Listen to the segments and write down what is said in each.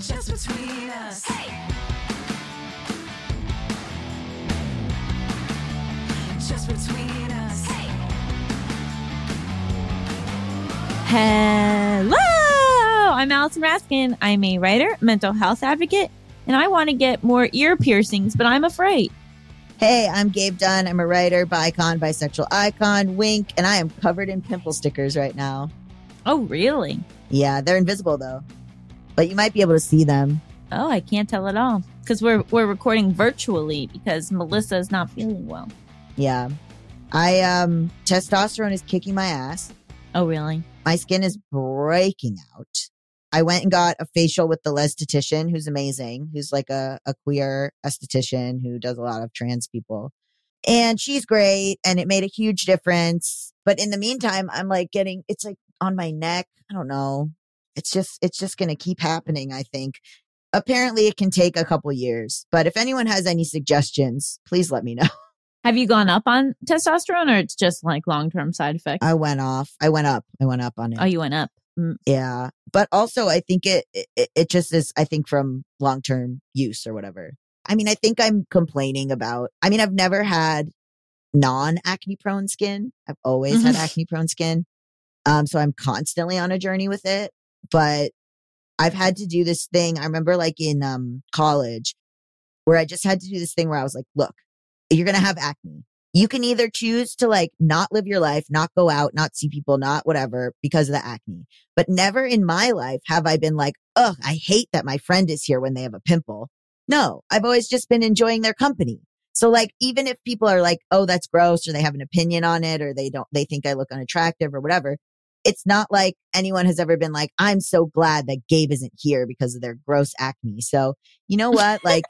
Just between us. Hey. Just between us. Hey. Hello, I'm Allison Raskin. I'm a writer, mental health advocate, and I want to get more ear piercings, but I'm afraid. Hey, I'm Gabe Dunn. I'm a writer, bicon, bisexual icon, wink, and I am covered in pimple stickers right now. Oh, really? Yeah, they're invisible though, but you might be able to see them. Oh, I can't tell at all because we're we're recording virtually because Melisa is not feeling well. Yeah. I, um, testosterone is kicking my ass. Oh, really? My skin is breaking out. I went and got a facial with the esthetician, who's amazing, who's like a, a queer esthetician who does a lot of trans people. And she's great and it made a huge difference. But in the meantime, I'm like getting, it's like on my neck. I don't know. It's just, it's just going to keep happening, I think. Apparently it can take a couple years, but if anyone has any suggestions, please let me know. Have you gone up on testosterone or it's just like long term side effects? I went off. I went up. I went up on it. oh, you went up. Mm, Yeah. But also I think it, it, it just is, I think from long term use or whatever. I mean, I think I'm complaining about, I mean, I've never had non acne prone skin. I've always had Mhm. acne prone skin. Um, so I'm constantly on a journey with it, but I've had to do this thing. I remember like in, um, college where I just had to do this thing where I was like, look, you're going to have acne. You can either choose to like not live your life, not go out, not see people, not whatever because of the acne. But never in my life have I been like, ugh, I hate that my friend is here when they have a pimple. No, I've always just been enjoying their company. So like, even if people are like, oh, that's gross or they have an opinion on it or they don't, they think I look unattractive or whatever. It's not like anyone has ever been like, I'm so glad that Gabe isn't here because of their gross acne. So you know what? Like,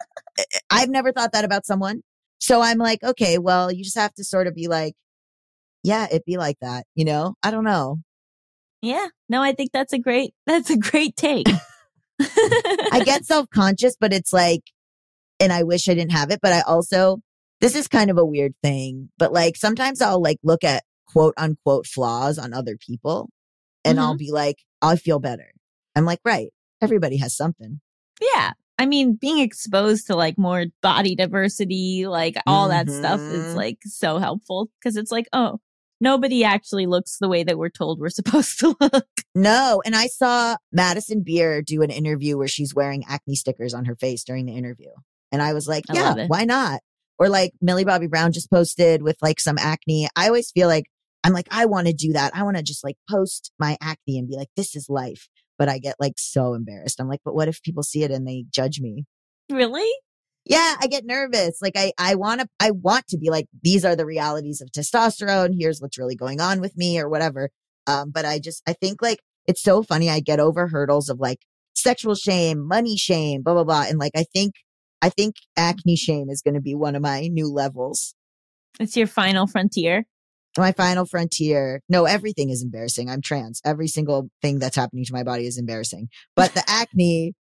I've never thought that about someone. So I'm like, okay, well, you just have to sort of be like, yeah, it'd be like that. You know, I don't know. yeah. No, I think that's a great that's a great take. I get self conscious, but it's like, and I wish I didn't have it, but I also, this is kind of a weird thing, but like sometimes I'll like look at quote unquote flaws on other people and I'll be like, I feel better. I'm like, right. Everybody has something. Yeah. I mean, being exposed to like more body diversity, like all that stuff is Mhm. like so helpful because it's like, oh, nobody actually looks the way that we're told we're supposed to look. No. And I saw Madison Beer do an interview where she's wearing acne stickers on her face during the interview. And I was like, I yeah, why not? Or like Millie Bobby Brown just posted with like some acne. I always feel like I'm like, I want to do that. I want to just like post my acne and be like, this is life. But I get like so embarrassed. I'm like, but what if people see it and they judge me? Really? Yeah, I get nervous. Like I, I want to, I want to be like, these are the realities of testosterone. Here's what's really going on with me or whatever. Um, but I just, I think like it's so funny. I get over hurdles of like sexual shame, money shame, blah, blah, blah. And like, I think, I think acne shame is going to be one of my new levels. It's your final frontier. My final frontier. No, everything is embarrassing. I'm trans. Every single thing that's happening to my body is embarrassing. But the acne,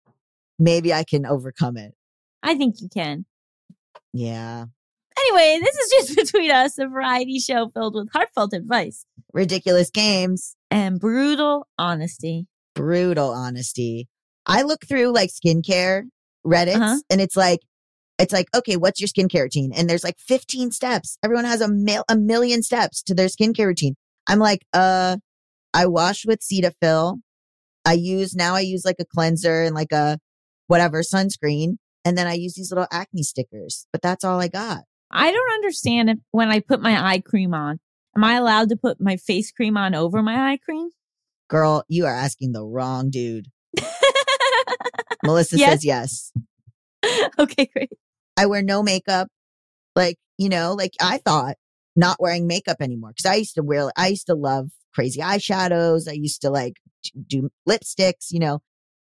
maybe I can overcome it. I think you can. Yeah. Anyway, this is just between us, a variety show filled with heartfelt advice Ridiculous games. and brutal honesty. brutal honesty. I look through like skincare Reddit Uh-huh. and it's like, it's like, okay, what's your skincare routine? And there's like 15 steps. Everyone has a mil- a million steps to their skincare routine. I'm like, uh, I wash with Cetaphil. I use, now I use like a cleanser and like a whatever sunscreen. And then I use these little acne stickers, but that's all I got. I don't understand if when I put my eye cream on, am I allowed to put my face cream on over my eye cream? Girl, you are asking the wrong dude. Melisa Yes. says yes. okay, great. I wear no makeup. Like, you know, like I thought not wearing makeup anymore. Cause I used to wear, I used to love crazy eyeshadows. I used to like do lipsticks, you know,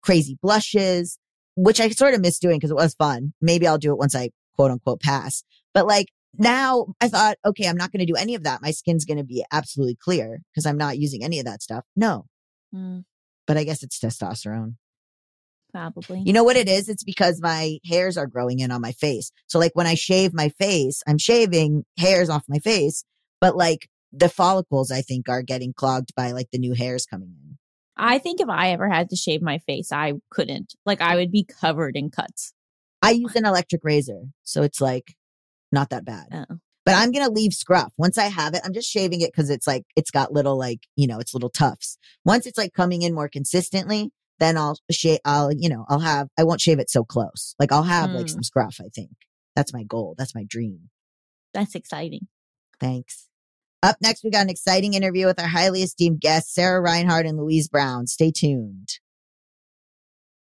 crazy blushes, which I sort of miss doing because it was fun. Maybe I'll do it once I quote unquote pass. But like now I thought, okay, I'm not going to do any of that. My skin's going to be absolutely clear because I'm not using any of that stuff. No, Mm, but I guess it's testosterone. Probably. You know what it is? It's because my hairs are growing in on my face. So like when I shave my face, I'm shaving hairs off my face, but like the follicles I think are getting clogged by like the new hairs coming in. I think if I ever had to shave my face, I couldn't. Like I would be covered in cuts. I use an electric razor, so it's like not that bad. Oh. But I'm gonna leave scruff. Once I have it, I'm just shaving it because it's like it's got little like you know it's little tufts. Once it's like coming in more consistently, then I'll shave. I'll you know I'll have I won't shave it so close. Like I'll have like Mm. some scruff. I think that's my goal. That's my dream. That's exciting. Thanks. Up next, we got an exciting interview with our highly esteemed guests, Sarah Reinhardt and Louise Browne. Stay tuned.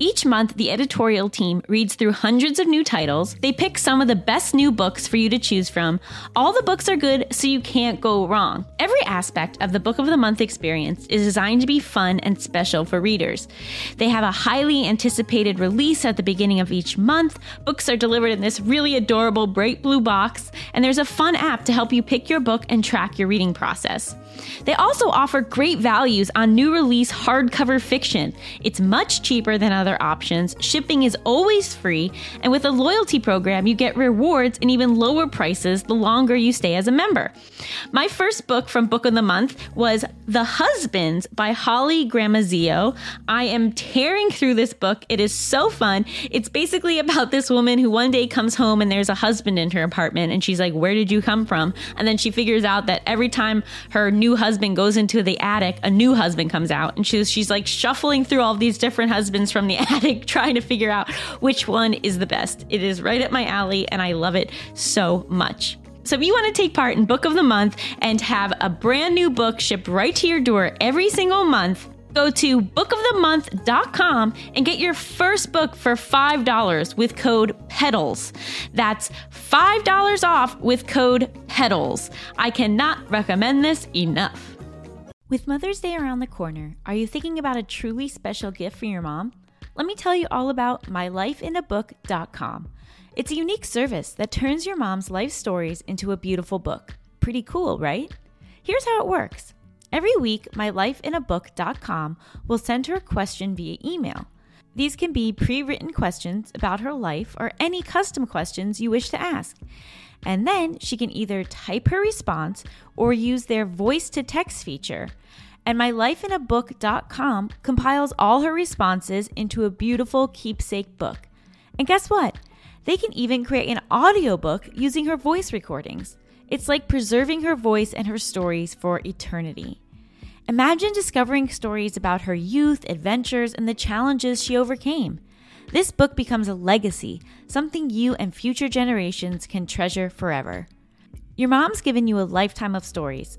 Each month, the editorial team reads through hundreds of new titles. They pick some of the best new books for you to choose from. All the books are good, so you can't go wrong. Every aspect of the Book of the Month experience is designed to be fun and special for readers. They have a highly anticipated release at the beginning of each month. Books are delivered in this really adorable bright blue box, and there's a fun app to help you pick your book and track your reading process. They also offer great values on new release hardcover fiction. It's much cheaper than other options, shipping is always free, and with a loyalty program, you get rewards and even lower prices the longer you stay as a member. My first book from Book of the Month was The Husbands by Holly Gramazio. I am tearing through this book. It is so fun. It's basically about this woman who one day comes home and there's a husband in her apartment, and she's like, Where did you come from? And then she figures out that every time her new husband goes into the attic, a new husband comes out, and she's she's like shuffling through all these different husbands from the attic, trying to figure out which one is the best. It is right up my alley, and I love it so much. So if you want to take part in Book of the Month and have a brand new book shipped right to your door every single month, go to bookofthemonth.com and get your first book for $5 with code PEDALS. That's $5 off with code PEDALS. I cannot recommend this enough. With Mother's Day around the corner, are you thinking about a truly special gift for your mom? Let me tell you all about mylifeinabook.com. It's a unique service that turns your mom's life stories into a beautiful book. Pretty cool, right? Here's how it works. Every week, mylifeinabook.com will send her a question via email. These can be pre written questions about her life or any custom questions you wish to ask. And then she can either type her response or use their voice to text feature. And mylifeinabook.com compiles all her responses into a beautiful keepsake book. And guess what? They can even create an audiobook using her voice recordings. It's like preserving her voice and her stories for eternity. Imagine discovering stories about her youth, adventures, and the challenges she overcame. This book becomes a legacy, something you and future generations can treasure forever. Your mom's given you a lifetime of stories.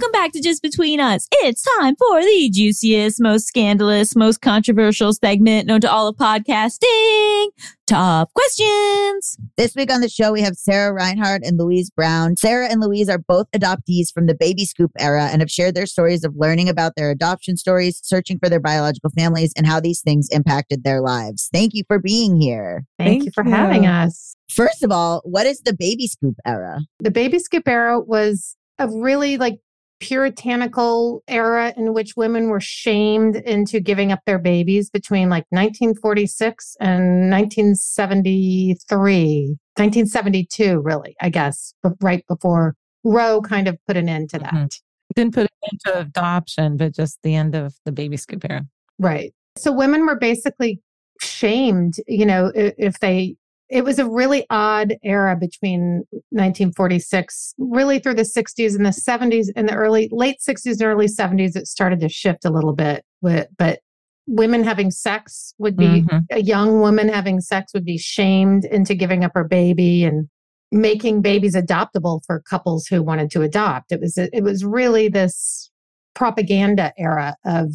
Welcome back to Just Between Us. It's time for the juiciest, most scandalous, most controversial segment known to all of podcasting. Top questions. This week on the show, we have Sarah Reinhardt and Louise Browne. Sarah and Louise are both adoptees from the baby scoop era and have shared their stories of learning about their adoption stories, searching for their biological families, and how these things impacted their lives. Thank you for being here. Thank, you for having us. First of all, what is the baby scoop era? The baby scoop era was a really like puritanical era in which women were shamed into giving up their babies between like 1946 and 1973, 1972, really, I guess, but right before Roe kind of put an end to that. Mhm. Didn't put an end to adoption, but just the end of the baby scoop era. Right. So women were basically shamed, you know, if they, it was a really odd era between 1946, really through the 60s and the 70s, in the early, late 60s and early 70s, it started to shift a little bit. With, but women having sex would be, Mhm. a young woman having sex would be shamed into giving up her baby and making babies adoptable for couples who wanted to adopt. It was, it was really this propaganda era of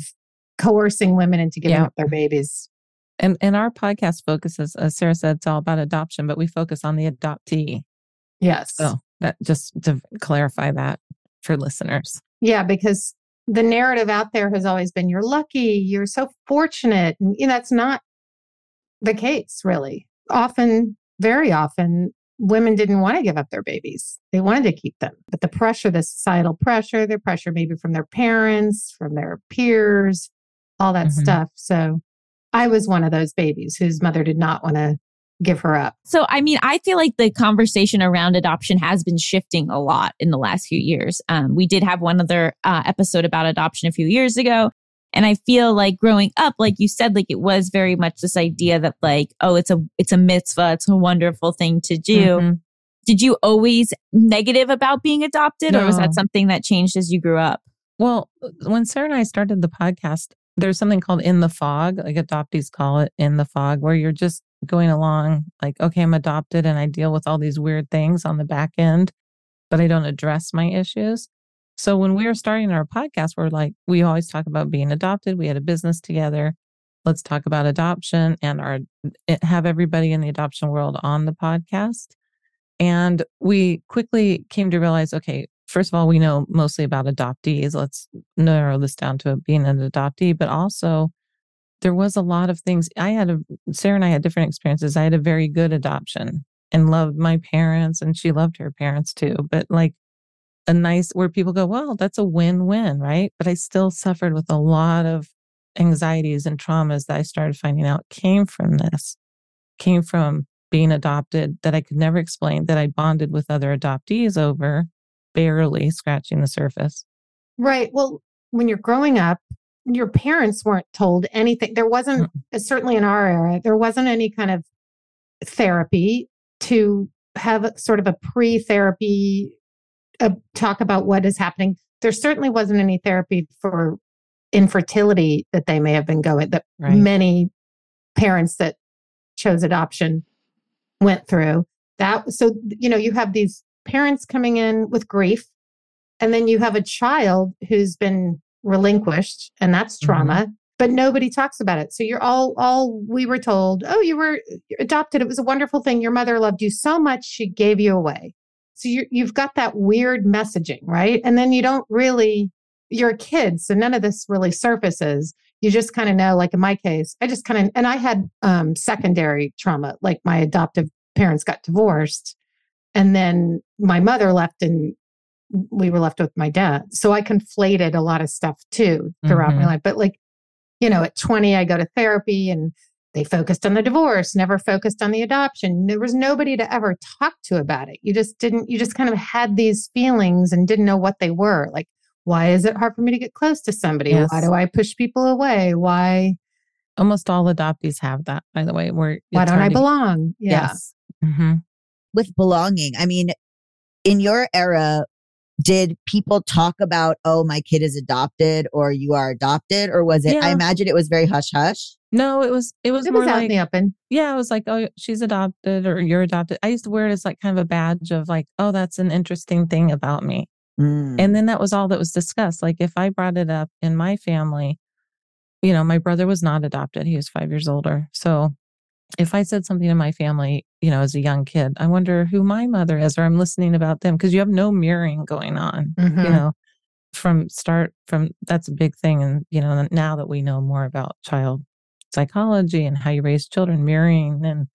coercing women into giving Yeah. up their babies. And and our podcast focuses, as Sarah said, it's all about adoption, but we focus on the adoptee. Yes. So that just to clarify that for listeners. Yeah, because the narrative out there has always been you're lucky, you're so fortunate. And you know, that's not the case, really. Often, very often, women didn't want to give up their babies. They wanted to keep them. But the pressure, the societal pressure, the pressure maybe from their parents, from their peers, all that Mhm. stuff. So I was one of those babies whose mother did not want to give her up. So, I mean, I feel like the conversation around adoption has been shifting a lot in the last few years. Um, we did have one other uh, episode about adoption a few years ago. And I feel like growing up, like you said, like it was very much this idea that like, oh, it's a, it's a mitzvah. It's a wonderful thing to do. Mhm. Did you always negative about being adopted or was that something that changed as you grew up? Well, when Sarah and I started the podcast, there's something called in the fog, like adoptees call it in the fog, where you're just going along like, okay, I'm adopted and I deal with all these weird things on the back end, but I don't address my issues. So when we were starting our podcast, we're like, we always talk about being adopted. We had a business together. Let's talk about adoption and our eh, have everybody in the adoption world on the podcast. And we quickly came to realize, okay, first of all, we know mostly about adoptees. Let's narrow this down to being an adoptee, but also there was a lot of things. I had a, Sarah and I had different experiences. I had a very good adoption and loved my parents and she loved her parents too. But like a nice, where people go, well, that's a win win, right? But I still suffered with a lot of anxieties and traumas that I started finding out came from this, came from being adopted that I could never explain, that I bonded with other adoptees over, barely scratching the surface. Right. Well, when you're growing up, your parents weren't told anything. There wasn't, certainly in our era, there wasn't any kind of therapy to have sort of a pre therapy uh, talk about what is happening. There certainly wasn't any therapy for infertility that they may have been going, that Right. many parents that chose adoption went through. That so you know you have these parents coming in with grief, and then you have a child who's been relinquished, and that's Mhm. trauma. But nobody talks about it. So you're all all we were told. Oh, you were adopted. It was a wonderful thing. Your mother loved you so much she gave you away. So you you've got that weird messaging, right? And then you don't really. You're a kid, so none of this really surfaces you just kind of know like in my case i just kind of and i had um secondary trauma like my adoptive parents got divorced and then my mother left and we were left with my dad. So i conflated a lot of stuff too throughout my Mhm. life. But like you know at 20 i go to therapy and they focused on the divorce never focused on the adoption. There was nobody to ever talk to about it. You just didn't you just kind of had these feelings and didn't know what they were. Like why is it hard for me to get close to somebody? Yes. why do i push people away? Why Almost all adoptees have that, by the way. Where why don't i belong? Yeah. Yes. hmm with belonging. I mean, in your era, did people talk about, oh, my kid is adopted or you are adopted? Or was it, I imagine it was very hush hush. No, it was it was it more was out in like the open yeah, it was like oh she's adopted or you're adopted. I used to wear it as like kind of a badge of like oh that's an interesting thing about me. Mm. And then that was all that was discussed. Like if I brought it up in my family, you know, my brother was not adopted. He was five years older. So if I said something to my family, you know, as a young kid, I wonder who my mother is, or I'm listening about them because you have no mirroring going on, you Mhm. know, from start from that's a big thing. And, you know, now that we know more about child psychology and how you raise children, mirroring and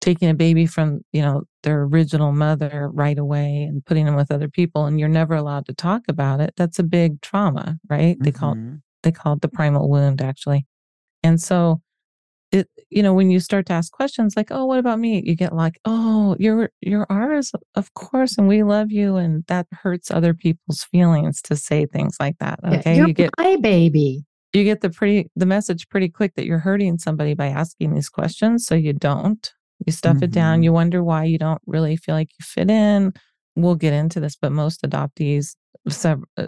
taking a baby from, you know, their original mother right away and putting them with other people and you're never allowed to talk about it, that's a big trauma, right? They call it Mhm. they call it the primal wound actually. And so it you know when you start to ask questions like oh what about me you get like oh you're you're ours of course and we love you and that hurts other people's feelings to say things like that okay You're you get my baby. you get the pretty the message pretty quick that you're hurting somebody by asking these questions so you don't you stuff it down Mhm. you wonder why you don't really feel like you fit in we'll get into this but most adoptees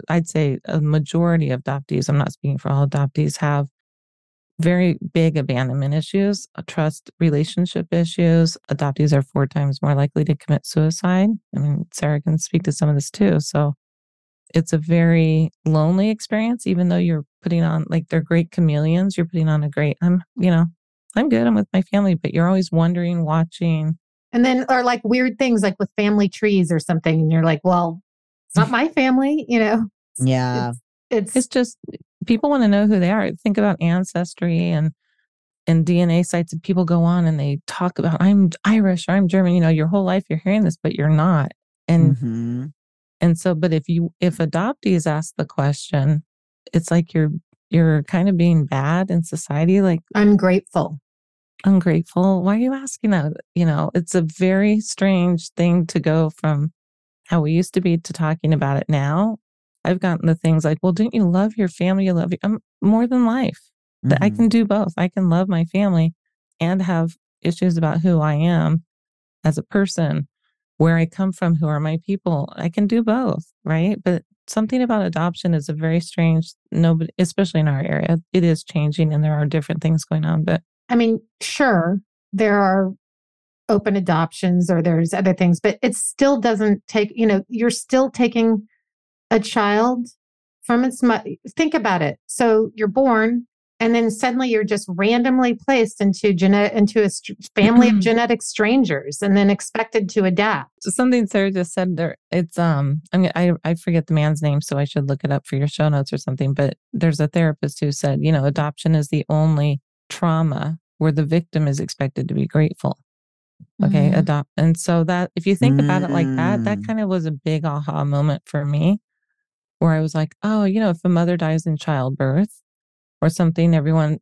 i'd say a majority of adoptees i'm not speaking for all adoptees have very big abandonment issues uh, trust relationship issues adoptees are four times more likely to commit suicide i mean sarah can speak to some of this too so it's a very lonely experience even though you're putting on like they're great chameleons you're putting on a great i'm you know i'm good i'm with my family but you're always wondering watching And then, or like weird things like with family trees or something. And you're like, well, it's not my family, you know? Yeah. It's, it's just people want to know who they are think about ancestry and and dna sites and people go on and they talk about i'm irish or i'm german you know your whole life you're hearing this but you're not and Mhm. and so but if you if adoptees ask the question it's like you're you're kind of being bad in society like ungrateful. ungrateful why are you asking that you know it's a very strange thing to go from how we used to be to talking about it now i've gotten the things like well don't you love your family you love you. i'm more than life that I mm-hmm. can do both. I can love my family and have issues about who I am as a person, where I come from, who are my people. I can do both, right? But something about adoption is a very strange nobody especially in our area. It is changing and there are different things going on, but I mean, sure, there are open adoptions or there's other things, but it still doesn't take, you know, you're still taking a child from its mother. Think about it. So you're born and then suddenly you're just randomly placed into genet into a str- family of genetic strangers and then expected to adapt. So something Sarah just said there. It's um, I'm I I forget the man's name, so I should look it up for your show notes or something. But there's a therapist who said, you know, adoption is the only trauma where the victim is expected to be grateful. Okay, Mhm. adopt, and so that if you think about it like that, that Mm. kind of was a big aha moment for me, where I was like, oh, you know, if a mother dies in childbirth or something, everyone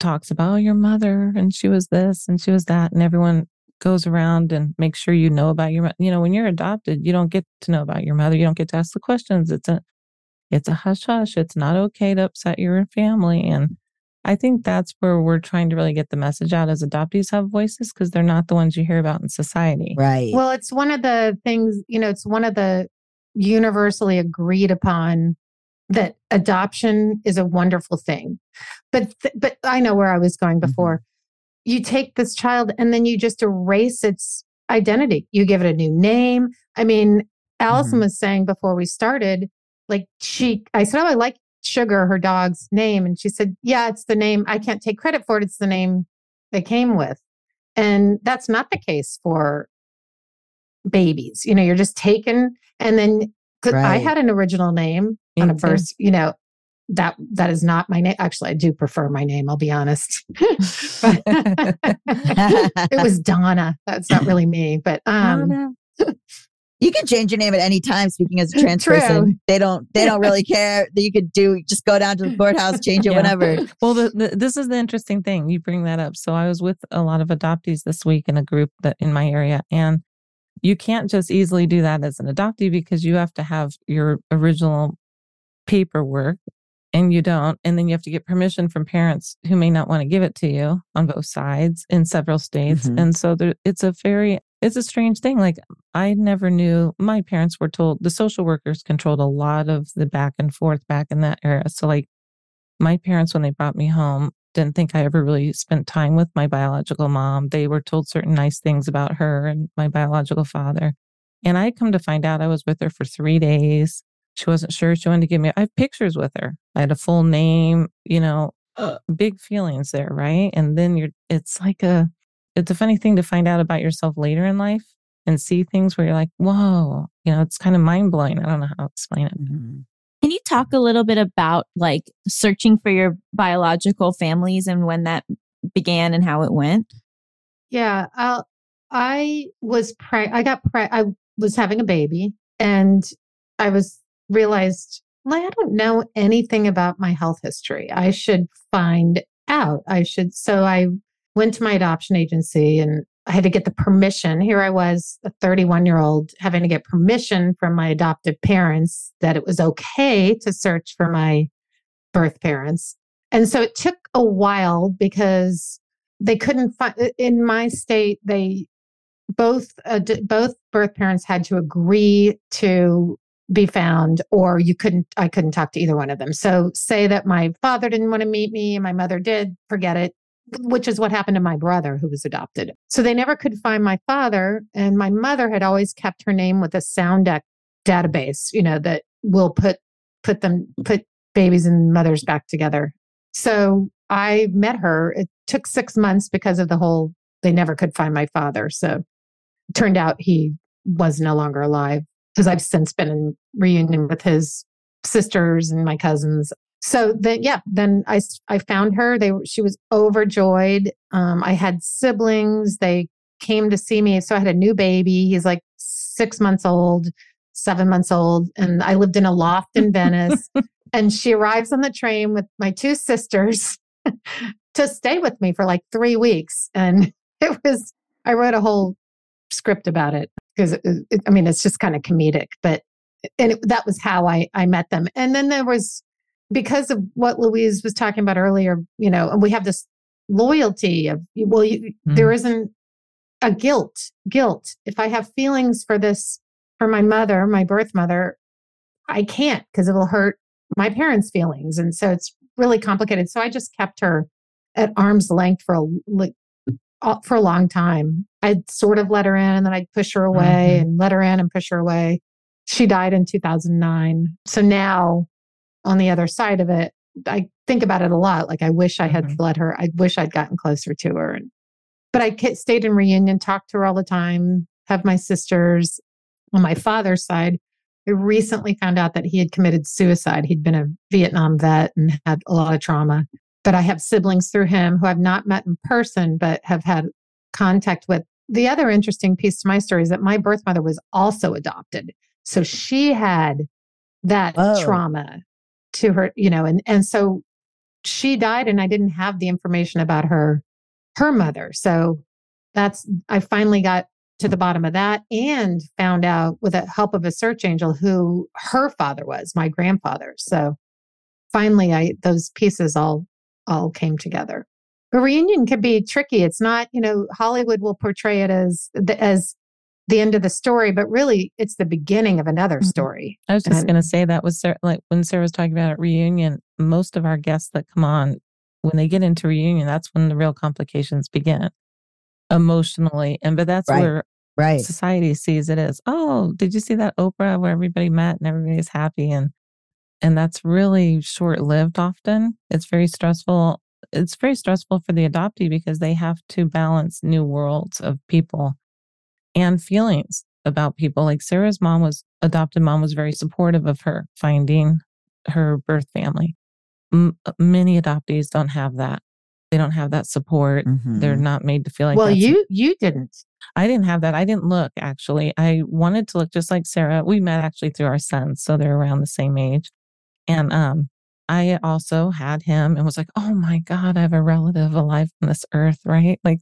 talks about oh, your mother and she was this and she was that, and everyone goes around and makes sure you know about your mo- you know when you're adopted you don't get to know about your mother you don't get to ask the questions it's a it's a hush hush it's not okay to upset your family and i think that's where we're trying to really get the message out as adoptees have voices because they're not the ones you hear about in society Right. Well, it's one of the things, you know, it's one of the universally agreed upon that adoption is a wonderful thing. But th- but I know where I was going before. You take this child and then you just erase its identity. You give it a new name. I mean, Allison Mhm. was saying before we started, like she I said, "Oh, I like Sugar, her dog's name." And she said, "Yeah, it's the name. I can't take credit for it. It's the name they came with." And that's not the case for babies. You know, you're just taken and then 'cause I Right. had an original name Me on a first, you know, that that is not my name. Actually, I do prefer my name, I'll be honest. But it was Donna. That's not really me, but um you can change your name at any time. Speaking as a trans True. person, they don't they don't really care. That You could do just go down to the courthouse, change it Yeah. whenever. well the, the, this is the interesting thing you bring that up so i was with a lot of adoptees this week in a group that in my area and you can't just easily do that as an adoptee because you have to have your original paperwork and you don't and then you have to get permission from parents who may not want to give it to you on both sides in several states Mhm. and so there, it's a very it's a strange thing like i never knew my parents were told the social workers controlled a lot of the back and forth back in that era so like my parents when they brought me home didn't think i ever really spent time with my biological mom. They were told certain nice things about her and my biological father. And i come to find out i was with her for three days. She wasn't sure she wanted to give me i have pictures with her. I had a full name you know big feelings there right? And then you're it's like a it's a funny thing to find out about yourself later in life and see things where you're like whoa you know it's kind of mind-blowing. I don't know how to explain it. Mhm. Can you talk a little bit about like searching for your biological families and when that began and how it went? yeah, I'll I was pre I got pre I was having a baby and I was realized well, I don't know anything about my health history. I should find out. I should so I went to my adoption agency and I had to get the permission. Here I was, a 31 year old, having to get permission from my adoptive parents that it was okay to search for my birth parents. And so it took a while because they couldn't find in my state, they both uh, both birth parents had to agree to be found or you couldn't i couldn't talk to either one of them so say that my father didn't want to meet me and my mother did forget it which is what happened to my brother who was adopted. So they never could find my father. And my mother had always kept her name with a Soundex database, you know, that will put put them put babies and mothers back together. So I met her. It took six months because of the whole they never could find my father. So turned out he was no longer alive because I've since been in reunion with his sisters and my cousins so then yeah then i i found her. They she was overjoyed. Um i had siblings. They came to see me. So i had a new baby. He's like six months old seven months old and i lived in a loft in venice. And she arrives on the train with my two sisters to stay with me for like three weeks. And it was i wrote a whole script about it because i mean it's just kind of comedic but and it, that was how I, I met them. And then there was because of what Louise was talking about earlier, you know, and we have this loyalty of, well, you, mm. there isn't a guilt, guilt. If I have feelings for this, for my mother, my birth mother, I can't because it'll hurt my parents' feelings. And so it's really complicated. So I just kept her at arm's length for a, like, for a long time. I'd sort of let her in and then I'd push her away mm-hmm. and let her in and push her away. She died in 2009. So now on the other side of it, I think about it a lot. Like I wish I had mm-hmm. let her. I wish I'd gotten closer to her. And, but I stayed in reunion, talked to her all the time. Have my sisters on my father's side. I recently found out that he had committed suicide. He'd been a Vietnam vet and had a lot of trauma. But I have siblings through him who I've not met in person, but have had contact with. The other interesting piece to my story is that my birth mother was also adopted. So she had that oh. trauma to her, you know, and, and so she died and I didn't have the information about her, her mother. So that's, I finally got to the bottom of that and found out with the help of a search angel who her father was, my grandfather. So finally I, those pieces all, all came together. A reunion can be tricky. It's not, you know, Hollywood will portray it as, as the end of the story, but really it's the beginning of another mm-hmm. story. I was just going to say that was Sarah, like when Sarah was talking about at reunion, most of our guests that come on, when they get into reunion, that's when the real complications begin emotionally. And, but that's right. where right. society sees it as, oh, did you see that Oprah where everybody met and everybody's happy? And, and that's really short lived often. It's very stressful. It's very stressful for the adoptee because they have to balance new worlds of people and feelings about people. Like Sarah's mom was adopted mom was very supportive of her finding her birth family. M- many adoptees don't have that. They don't have that support. Mm-hmm. They're not made to feel like. Well, you you didn't. I didn't have that. I didn't look actually. I wanted to look just like Sarah. We met actually through our sons, so they're around the same age. And um, I also had him and was like, oh my God, I have a relative alive on this earth, right? Like,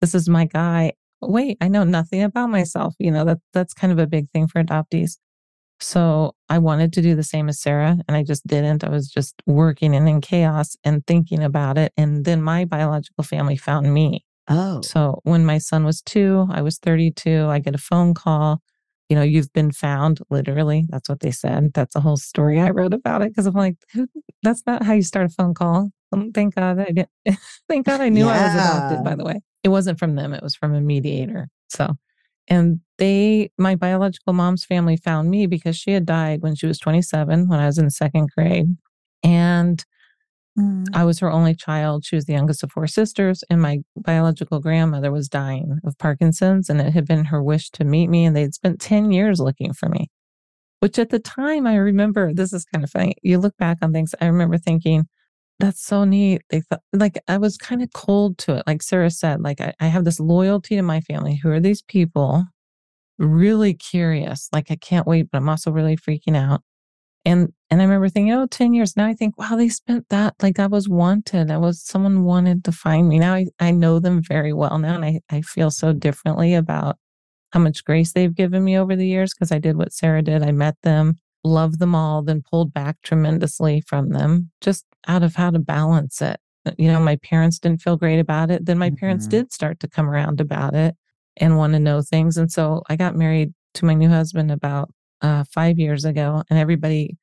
this is my guy wait, I know nothing about myself. You know, that that's kind of a big thing for adoptees. So I wanted to do the same as Sarah and I just didn't. I was just working and in chaos and thinking about it. And then my biological family found me. Oh. So when my son was two, I was 32, I get a phone call. You know, you've been found, literally. That's what they said. That's a whole story I wrote about it because I'm like, that's not how you start a phone call. Um, thank God I didn't. thank God I knew yeah. I was adopted, by the way it wasn't from them, it was from a mediator. So, and they, my biological mom's family found me because she had died when she was 27 when I was in second grade. And mm. I was her only child. She was the youngest of four sisters. And my biological grandmother was dying of Parkinson's. And it had been her wish to meet me. And they'd spent 10 years looking for me, which at the time I remember, this is kind of funny. You look back on things, I remember thinking, that's so neat. They thought like I was kind of cold to it. Like Sarah said, like I, I have this loyalty to my family. Who are these people? Really curious. Like I can't wait, but I'm also really freaking out. And and I remember thinking, oh, 10 years. Now I think, wow, they spent that like I was wanted. I was someone wanted to find me. Now I, I know them very well now. And I, I feel so differently about how much grace they've given me over the years because I did what Sarah did. I met them, loved them all, then pulled back tremendously from them just out of how to balance it. You know, my parents didn't feel great about it. Then my parents Mhm. did start to come around about it and want to know things. And so I got married to my new husband about uh, five years ago, and everybody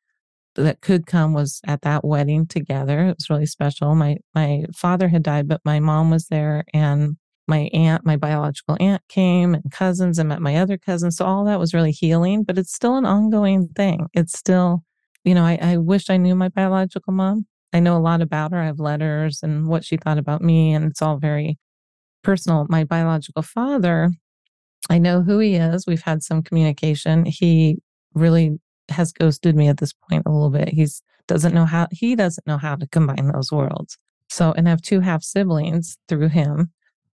that could come was at that wedding together. It was really special. My my father had died, but my mom was there, and my aunt, my biological aunt, came, and cousins, and met my other cousins. So all that was really healing. But it's still an ongoing thing. It's still, you know, I, I wish I knew my biological mom. I know a lot about her. I have letters and what she thought about me, and it's all very personal. My biological father, I know who he is. We've had some communication. He really has ghosted me at this point a little bit. He's doesn't know how he doesn't know how to combine those worlds. So, and I have two half siblings through him,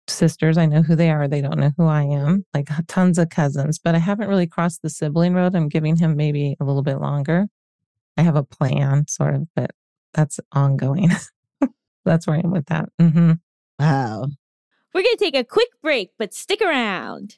sisters. I know who they are. They don't know who I am. Like tons of cousins, but I haven't really crossed the sibling road. I'm giving him maybe a little bit longer. I have a plan, sort of, but that's ongoing. that's where I am with that. hmm Wow. We're going to take a quick break, but stick around.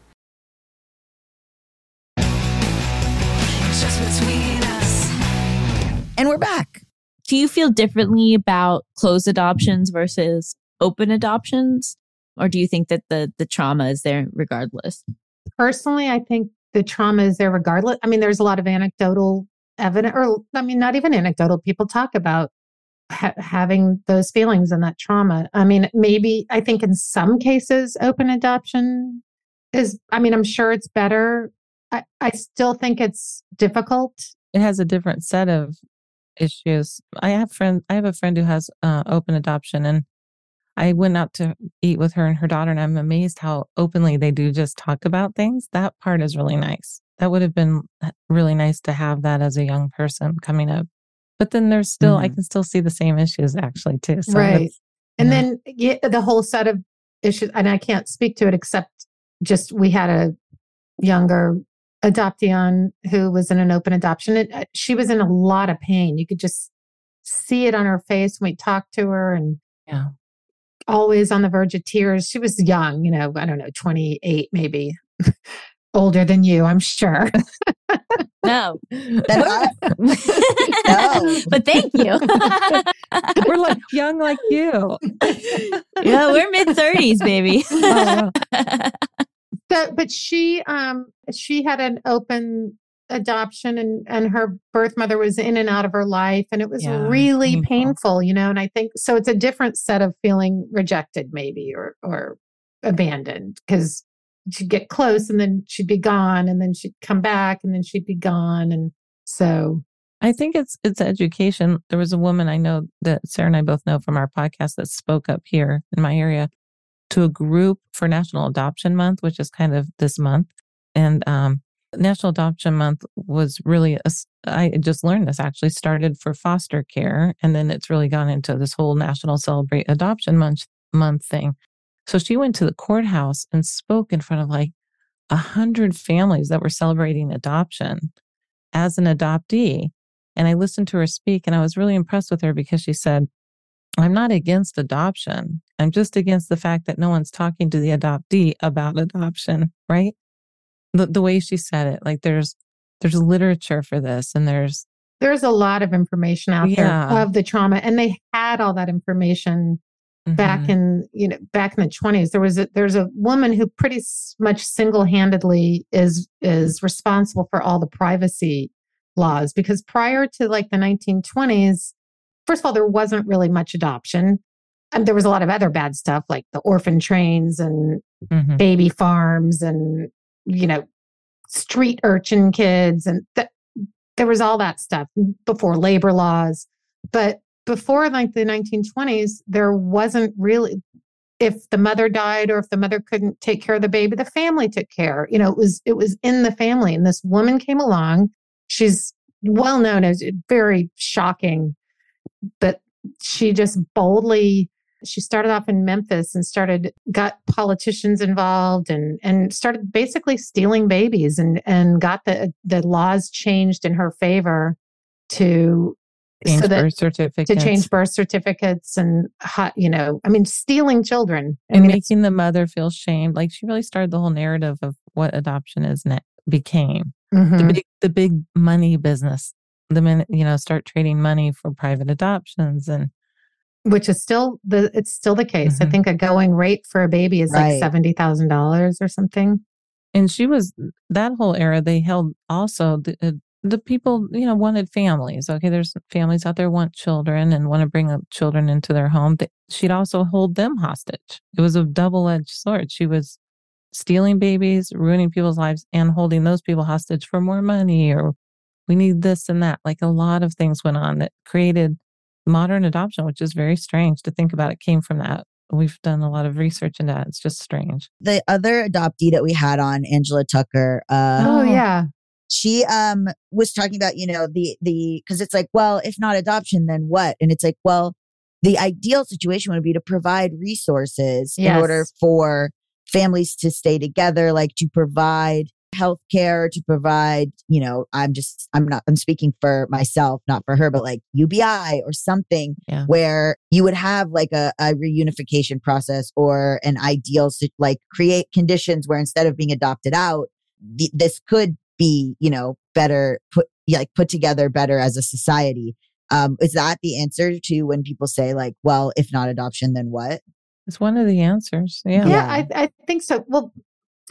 And we're back. Do you feel differently about closed adoptions versus open adoptions? Or do you think that the, the trauma is there regardless? Personally, I think the trauma is there regardless. I mean, there's a lot of anecdotal evidence, or I mean, not even anecdotal. People talk about ha- having those feelings and that trauma. I mean, maybe I think in some cases, open adoption is, I mean, I'm sure it's better. I, I still think it's difficult. It has a different set of issues. I have friend. I have a friend who has uh, open adoption, and I went out to eat with her and her daughter, and I'm amazed how openly they do just talk about things. That part is really nice. That would have been uh, really nice to have that as a young person coming up. But then there's still, I Mhm. can still see the same issues actually too. So Right. And then yeah, the whole set of issues, and I can't speak to it except just we had a younger adoptee on who was in an open adoption. It, uh, she was in a lot of pain. You could just see it on her face when we talked to her and Yeah. always on the verge of tears. She was young, you know, I don't know, 28 maybe. Older than you, I'm sure. No. Then No. but thank you. we're like young like you. yeah, we're mid 30s, baby. Oh, So, but she um she had an open adoption and and her birth mother was in and out of her life and it was Yeah, really painful. painful. you know and i think so it's a different set of feeling rejected maybe or or abandoned because she'd get close and then she'd be gone and then she'd come back and then she'd be gone and so I think it's it's education. There was a woman I know that Sarah and I both know from our podcast that spoke up here in my area to a group for National Adoption Month, which is kind of this month. And um, National Adoption Month was really a I just learned this actually started for foster care, and then it's really gone into this whole National Celebrate Adoption Month month thing. So she went to the courthouse and spoke in front of like a hundred families that were celebrating adoption as an adoptee And I listened to her speak and I was really impressed with her because she said, I'm not against adoption. I'm just against the fact that no one's talking to the adoptee about adoption, right? The, the way she said it, like there's, there's literature for this and there's, There's a lot of information out Yeah. there of the trauma, and they had all that information back Mhm. in you know back in the 20s there was a there's a woman who pretty much single-handedly is is responsible for all the privacy laws because prior to like the 1920s first of all there wasn't really much adoption and there was a lot of other bad stuff like the orphan trains and Mhm. baby farms and you know street urchin kids and th- there was all that stuff before labor laws but before like the 1920s there wasn't really if the mother died or if the mother couldn't take care of the baby the family took care you know it was it was in the family and this woman came along she's well known as very shocking but she just boldly she started off in Memphis and started got politicians involved and and started basically stealing babies and and got the the laws changed in her favor to Change so that birth certificates. to change birth certificates and hot you know I mean stealing children I and mean making the mother feel shamed. Like she really started the whole narrative of what adoption is ne- became the Mhm. big the big money business. The minute you know start trading money for private adoptions and which is still the it's still the case I Mhm. think a going rate for a baby is Right. like seventy thousand dollars or something and she was that whole era. They held also the uh, the people you know wanted families. Okay, there's families out there want children and want to bring up children into their home. She'd also hold them hostage. It was a double edged sword. She was stealing babies, ruining people's lives, and holding those people hostage for more money or we need this and that. Like a lot of things went on that created modern adoption, which is very strange to think about. It came from that. We've done a lot of research into that. It's just strange. The other adoptee that we had on, Angela Tucker, uh, oh Oh. yeah she um was talking about you know the the because it's like well if not adoption then what and it's like well the ideal situation would be to provide resources in order for families to stay together like to provide health care to provide you know i'm just i'm not i'm speaking for myself not for her but like ubi or something Yeah. where you would have like a, a reunification process or an ideal sit- like create conditions where instead of being adopted out th- this could be you know better put like put together better as a society um is that the answer to when people say like well if not adoption then what It's one of the answers. Yeah. Yeah, I, I think so. Well,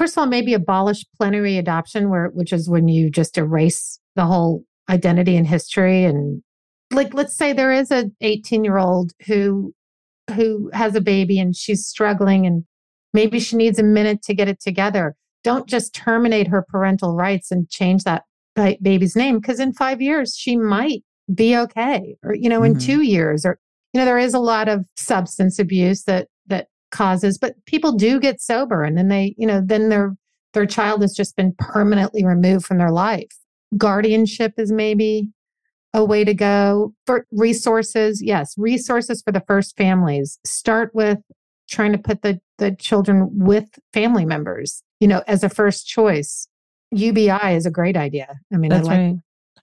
first of all, maybe abolish plenary adoption, where which is when you just erase the whole identity and history, and like let's say there is a 18 year old who who has a baby and she's struggling, and maybe she needs a minute to get it together. Don't just terminate her parental rights and change that baby's name because in five years she might be okay, or you know, in Mhm. two years, or you know, there is a lot of substance abuse that that causes, but people do get sober and then they, you know, then their their child has just been permanently removed from their life. Guardianship is maybe a way to go. For resources, yes, resources for the first families. Start with trying to put the the children with family members, you know, as a first choice. UBI is a great idea. I mean, That's I like right.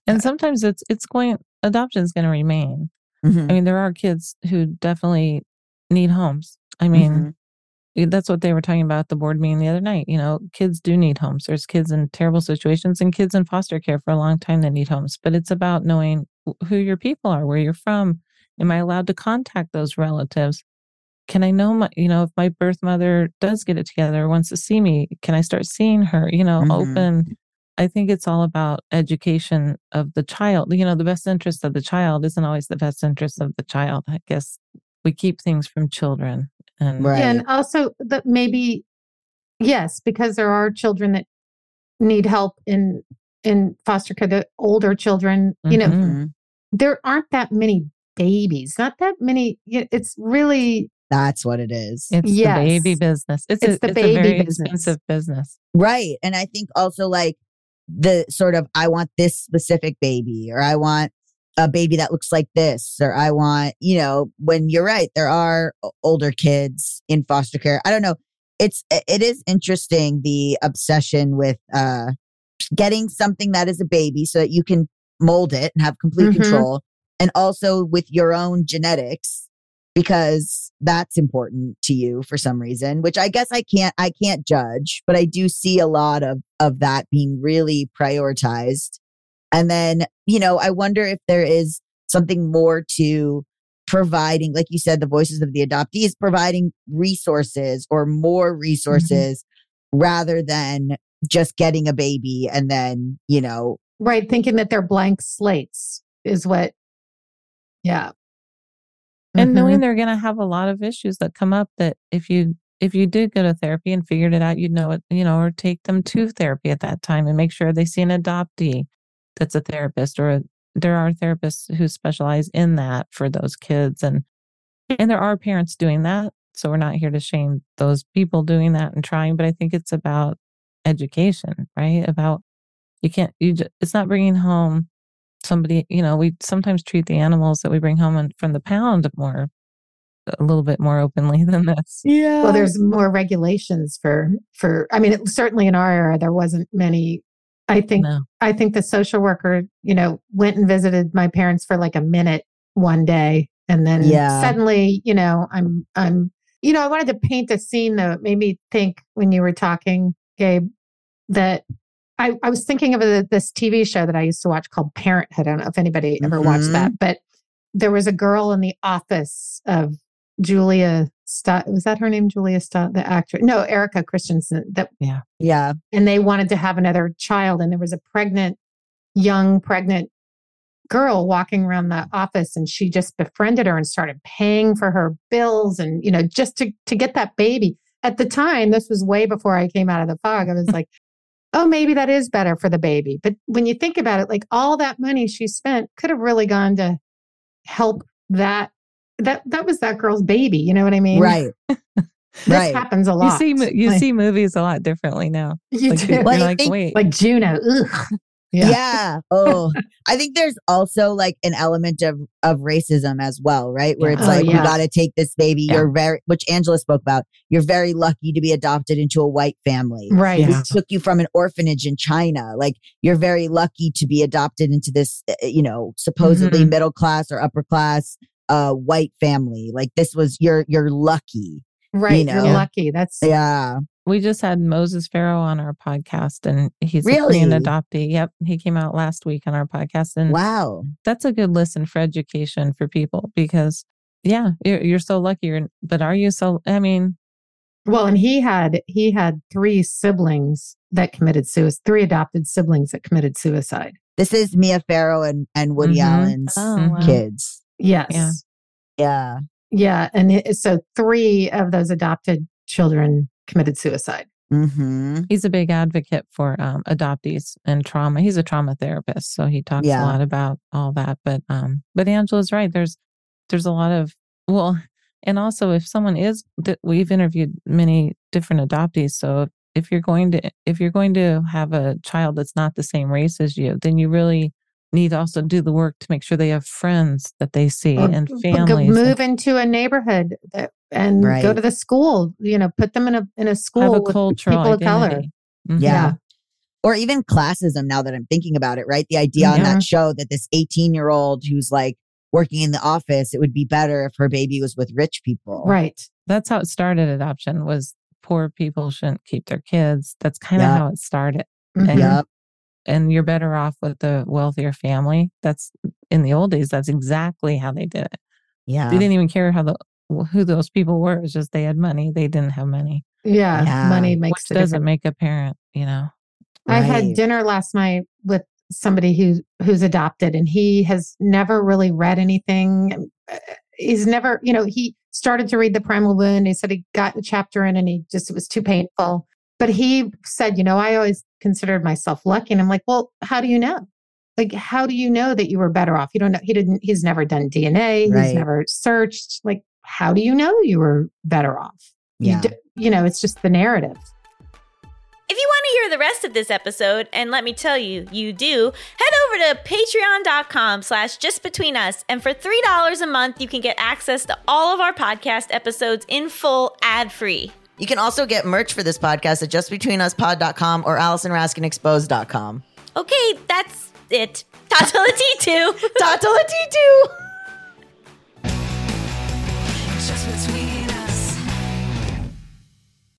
And sometimes it's it's going adoption is going to remain. Mhm. I mean, there are kids who definitely need homes. I mean, Mhm. eh, that's what they were talking about at the board meeting the other night. You know, kids do need homes. There's kids in terrible situations and kids in foster care for a long time that need homes. But it's about knowing who your people are, where you're from. Am I allowed to contact those relatives? Can I know my, you know, if my birth mother does get it together, wants to see me, can I start seeing her? You know, Mhm. open. I think it's all about education of the child. You know, the best interest of the child isn't always the best interest of the child. I guess we keep things from children. And Right. Yeah, and also that maybe yes, because there are children that need help in in foster care, the older children, you know, Mhm. Mhm. there aren't that many babies, not that many. It's really that's what it is It's Yes. the baby business. It's, It's a, the it's baby a very business. expensive business. Right. And I think also like the sort of, I want this specific baby, or I want a baby that looks like this, or I want, you know, when you're right, there are older kids in foster care. I don't know. It's, it is interesting the obsession with, uh, getting something that is a baby so that you can mold it and have complete Mhm. control. And also with your own genetics, because that's important to you for some reason, which I guess I can't, I can't judge, but I do see a lot of, of that being really prioritized. And then, you know, I wonder if there is something more to providing, like you said, the voices of the adoptees, providing resources or more resources rather than just getting a baby and then, you know, Right. Thinking that they're blank slates is what, yeah. and Mhm. knowing they're going to have a lot of issues that come up that if you if you did go to therapy and figured it out you'd know it you know or take them to therapy at that time and make sure they see an adoptee that's a therapist or a, there are therapists who specialize in that for those kids and and there are parents doing that so we're not here to shame those people doing that and trying but i think it's about education right about you can't you just, it's not bringing home somebody you know we sometimes treat the animals that we bring home from the pound more a little bit more openly than this yeah. well, there's more regulations for, for, I mean, it, certainly in our era, there wasn't many. I think, no I think the social worker, you know, went and visited my parents for like a minute one day. And then Yeah. suddenly, you know, I'm, I'm, you know, I wanted to paint a scene though. It made me think when you were talking, Gabe, that I, I was thinking of a, this TV show that I used to watch called Parenthood. I don't know if anybody ever watched Mhm. that, but there was a girl in the office of Julia Stott. Was that her name? Julia Stott, the actress? No, Erika Christensen. That yeah. Yeah. And they wanted to have another child, and there was a pregnant, young pregnant girl walking around the office, and she just befriended her and started paying for her bills, and you know, just to to get that baby. At the time, this was way before I came out of the fog. I was like. Oh, maybe that is better for the baby. But when you think about it, like all that money she spent could have really gone to help that that that was that girl's baby. You know what I mean? Right. This right. happens a lot. you lot. see you Like- see movies a lot differently now You like do. you're Well, like think, wait like Juno. Ugh. Yeah. Yeah. Oh, I think there's also like an element of of racism as well, right? Where it's Oh, like you got to take this baby. Yeah. You're very, which Angela spoke about. You're very lucky to be adopted into a white family. Right. Yeah. We took you from an orphanage in China. Like you're very lucky to be adopted into this, uh, you know, supposedly Mm-hmm. middle class or upper class uh white family. Like this was you're you're lucky. Right. You You are know. lucky. That's Yeah. we just had Moses Farrow on our podcast and he's a Really? Korean adoptee. Yep. He came out last week on our podcast and Wow. that's a good listen for education for people because yeah, you're, you're so lucky. You're, but are you so, I mean, well, and he had he had three siblings that committed suicide, three adopted siblings that committed suicide. This is Mia Farrow and, and Woody Mhm. Allen's Oh, wow. kids. Yes. Yeah. Yeah. Yeah. And it, so three of those adopted children committed suicide. Mm-hmm. he's a big advocate for um, adoptees and trauma. He's a trauma therapist, so he talks Yeah. a lot about all that. But um, but Angela's right. There's there's a lot of well, and also if someone is, that we've interviewed many different adoptees. So if, if you're going to if you're going to have a child that's not the same race as you, then you really need to also do the work to make sure they have friends that they see Or and families. move into a neighborhood that, and go to the school. You know, put them in a in a have school a with cultural people of color. identity. Mhm. Yeah. Yeah. Or even classism now that I'm thinking about it, right? The idea on that show that this 18 year old who's like working in the office, it would be better if her baby was with rich people. Right. that's how it started adoption was poor people shouldn't keep their kids that's kind of Yeah. how it started Mhm. and, Yep. And you're better off with the wealthier family that's in the old days that's exactly how they did it Yeah. they didn't even care how the who those people were it's just they had money they didn't have money Yeah. Yeah. Money makes the doesn't difference. make a parent you know I had dinner last night with somebody who who's adopted and he has never really read anything. Uh, He's never, you know, he started to read The Primal Wound. He said he got a chapter in and he just, it was too painful. But he said, you know, I always considered myself lucky. And I'm like, well, how do you know? Like, how do you know that you were better off? You don't know. He didn't, he's never done DNA. Right. He's never searched. Like, how do you know you were better off? Yeah. You, d- you know, it's just the narrative. If you want to hear the rest of this episode, and let me tell you, you do, head over to patreon.com slash just between us. And for $3 a month, you can get access to all of our podcast episodes in full ad free. You can also get merch for this podcast at justbetweenuspod.com or AllisonRaskinExposed.com. Okay, that's it. Tatala T2. Tatala T2.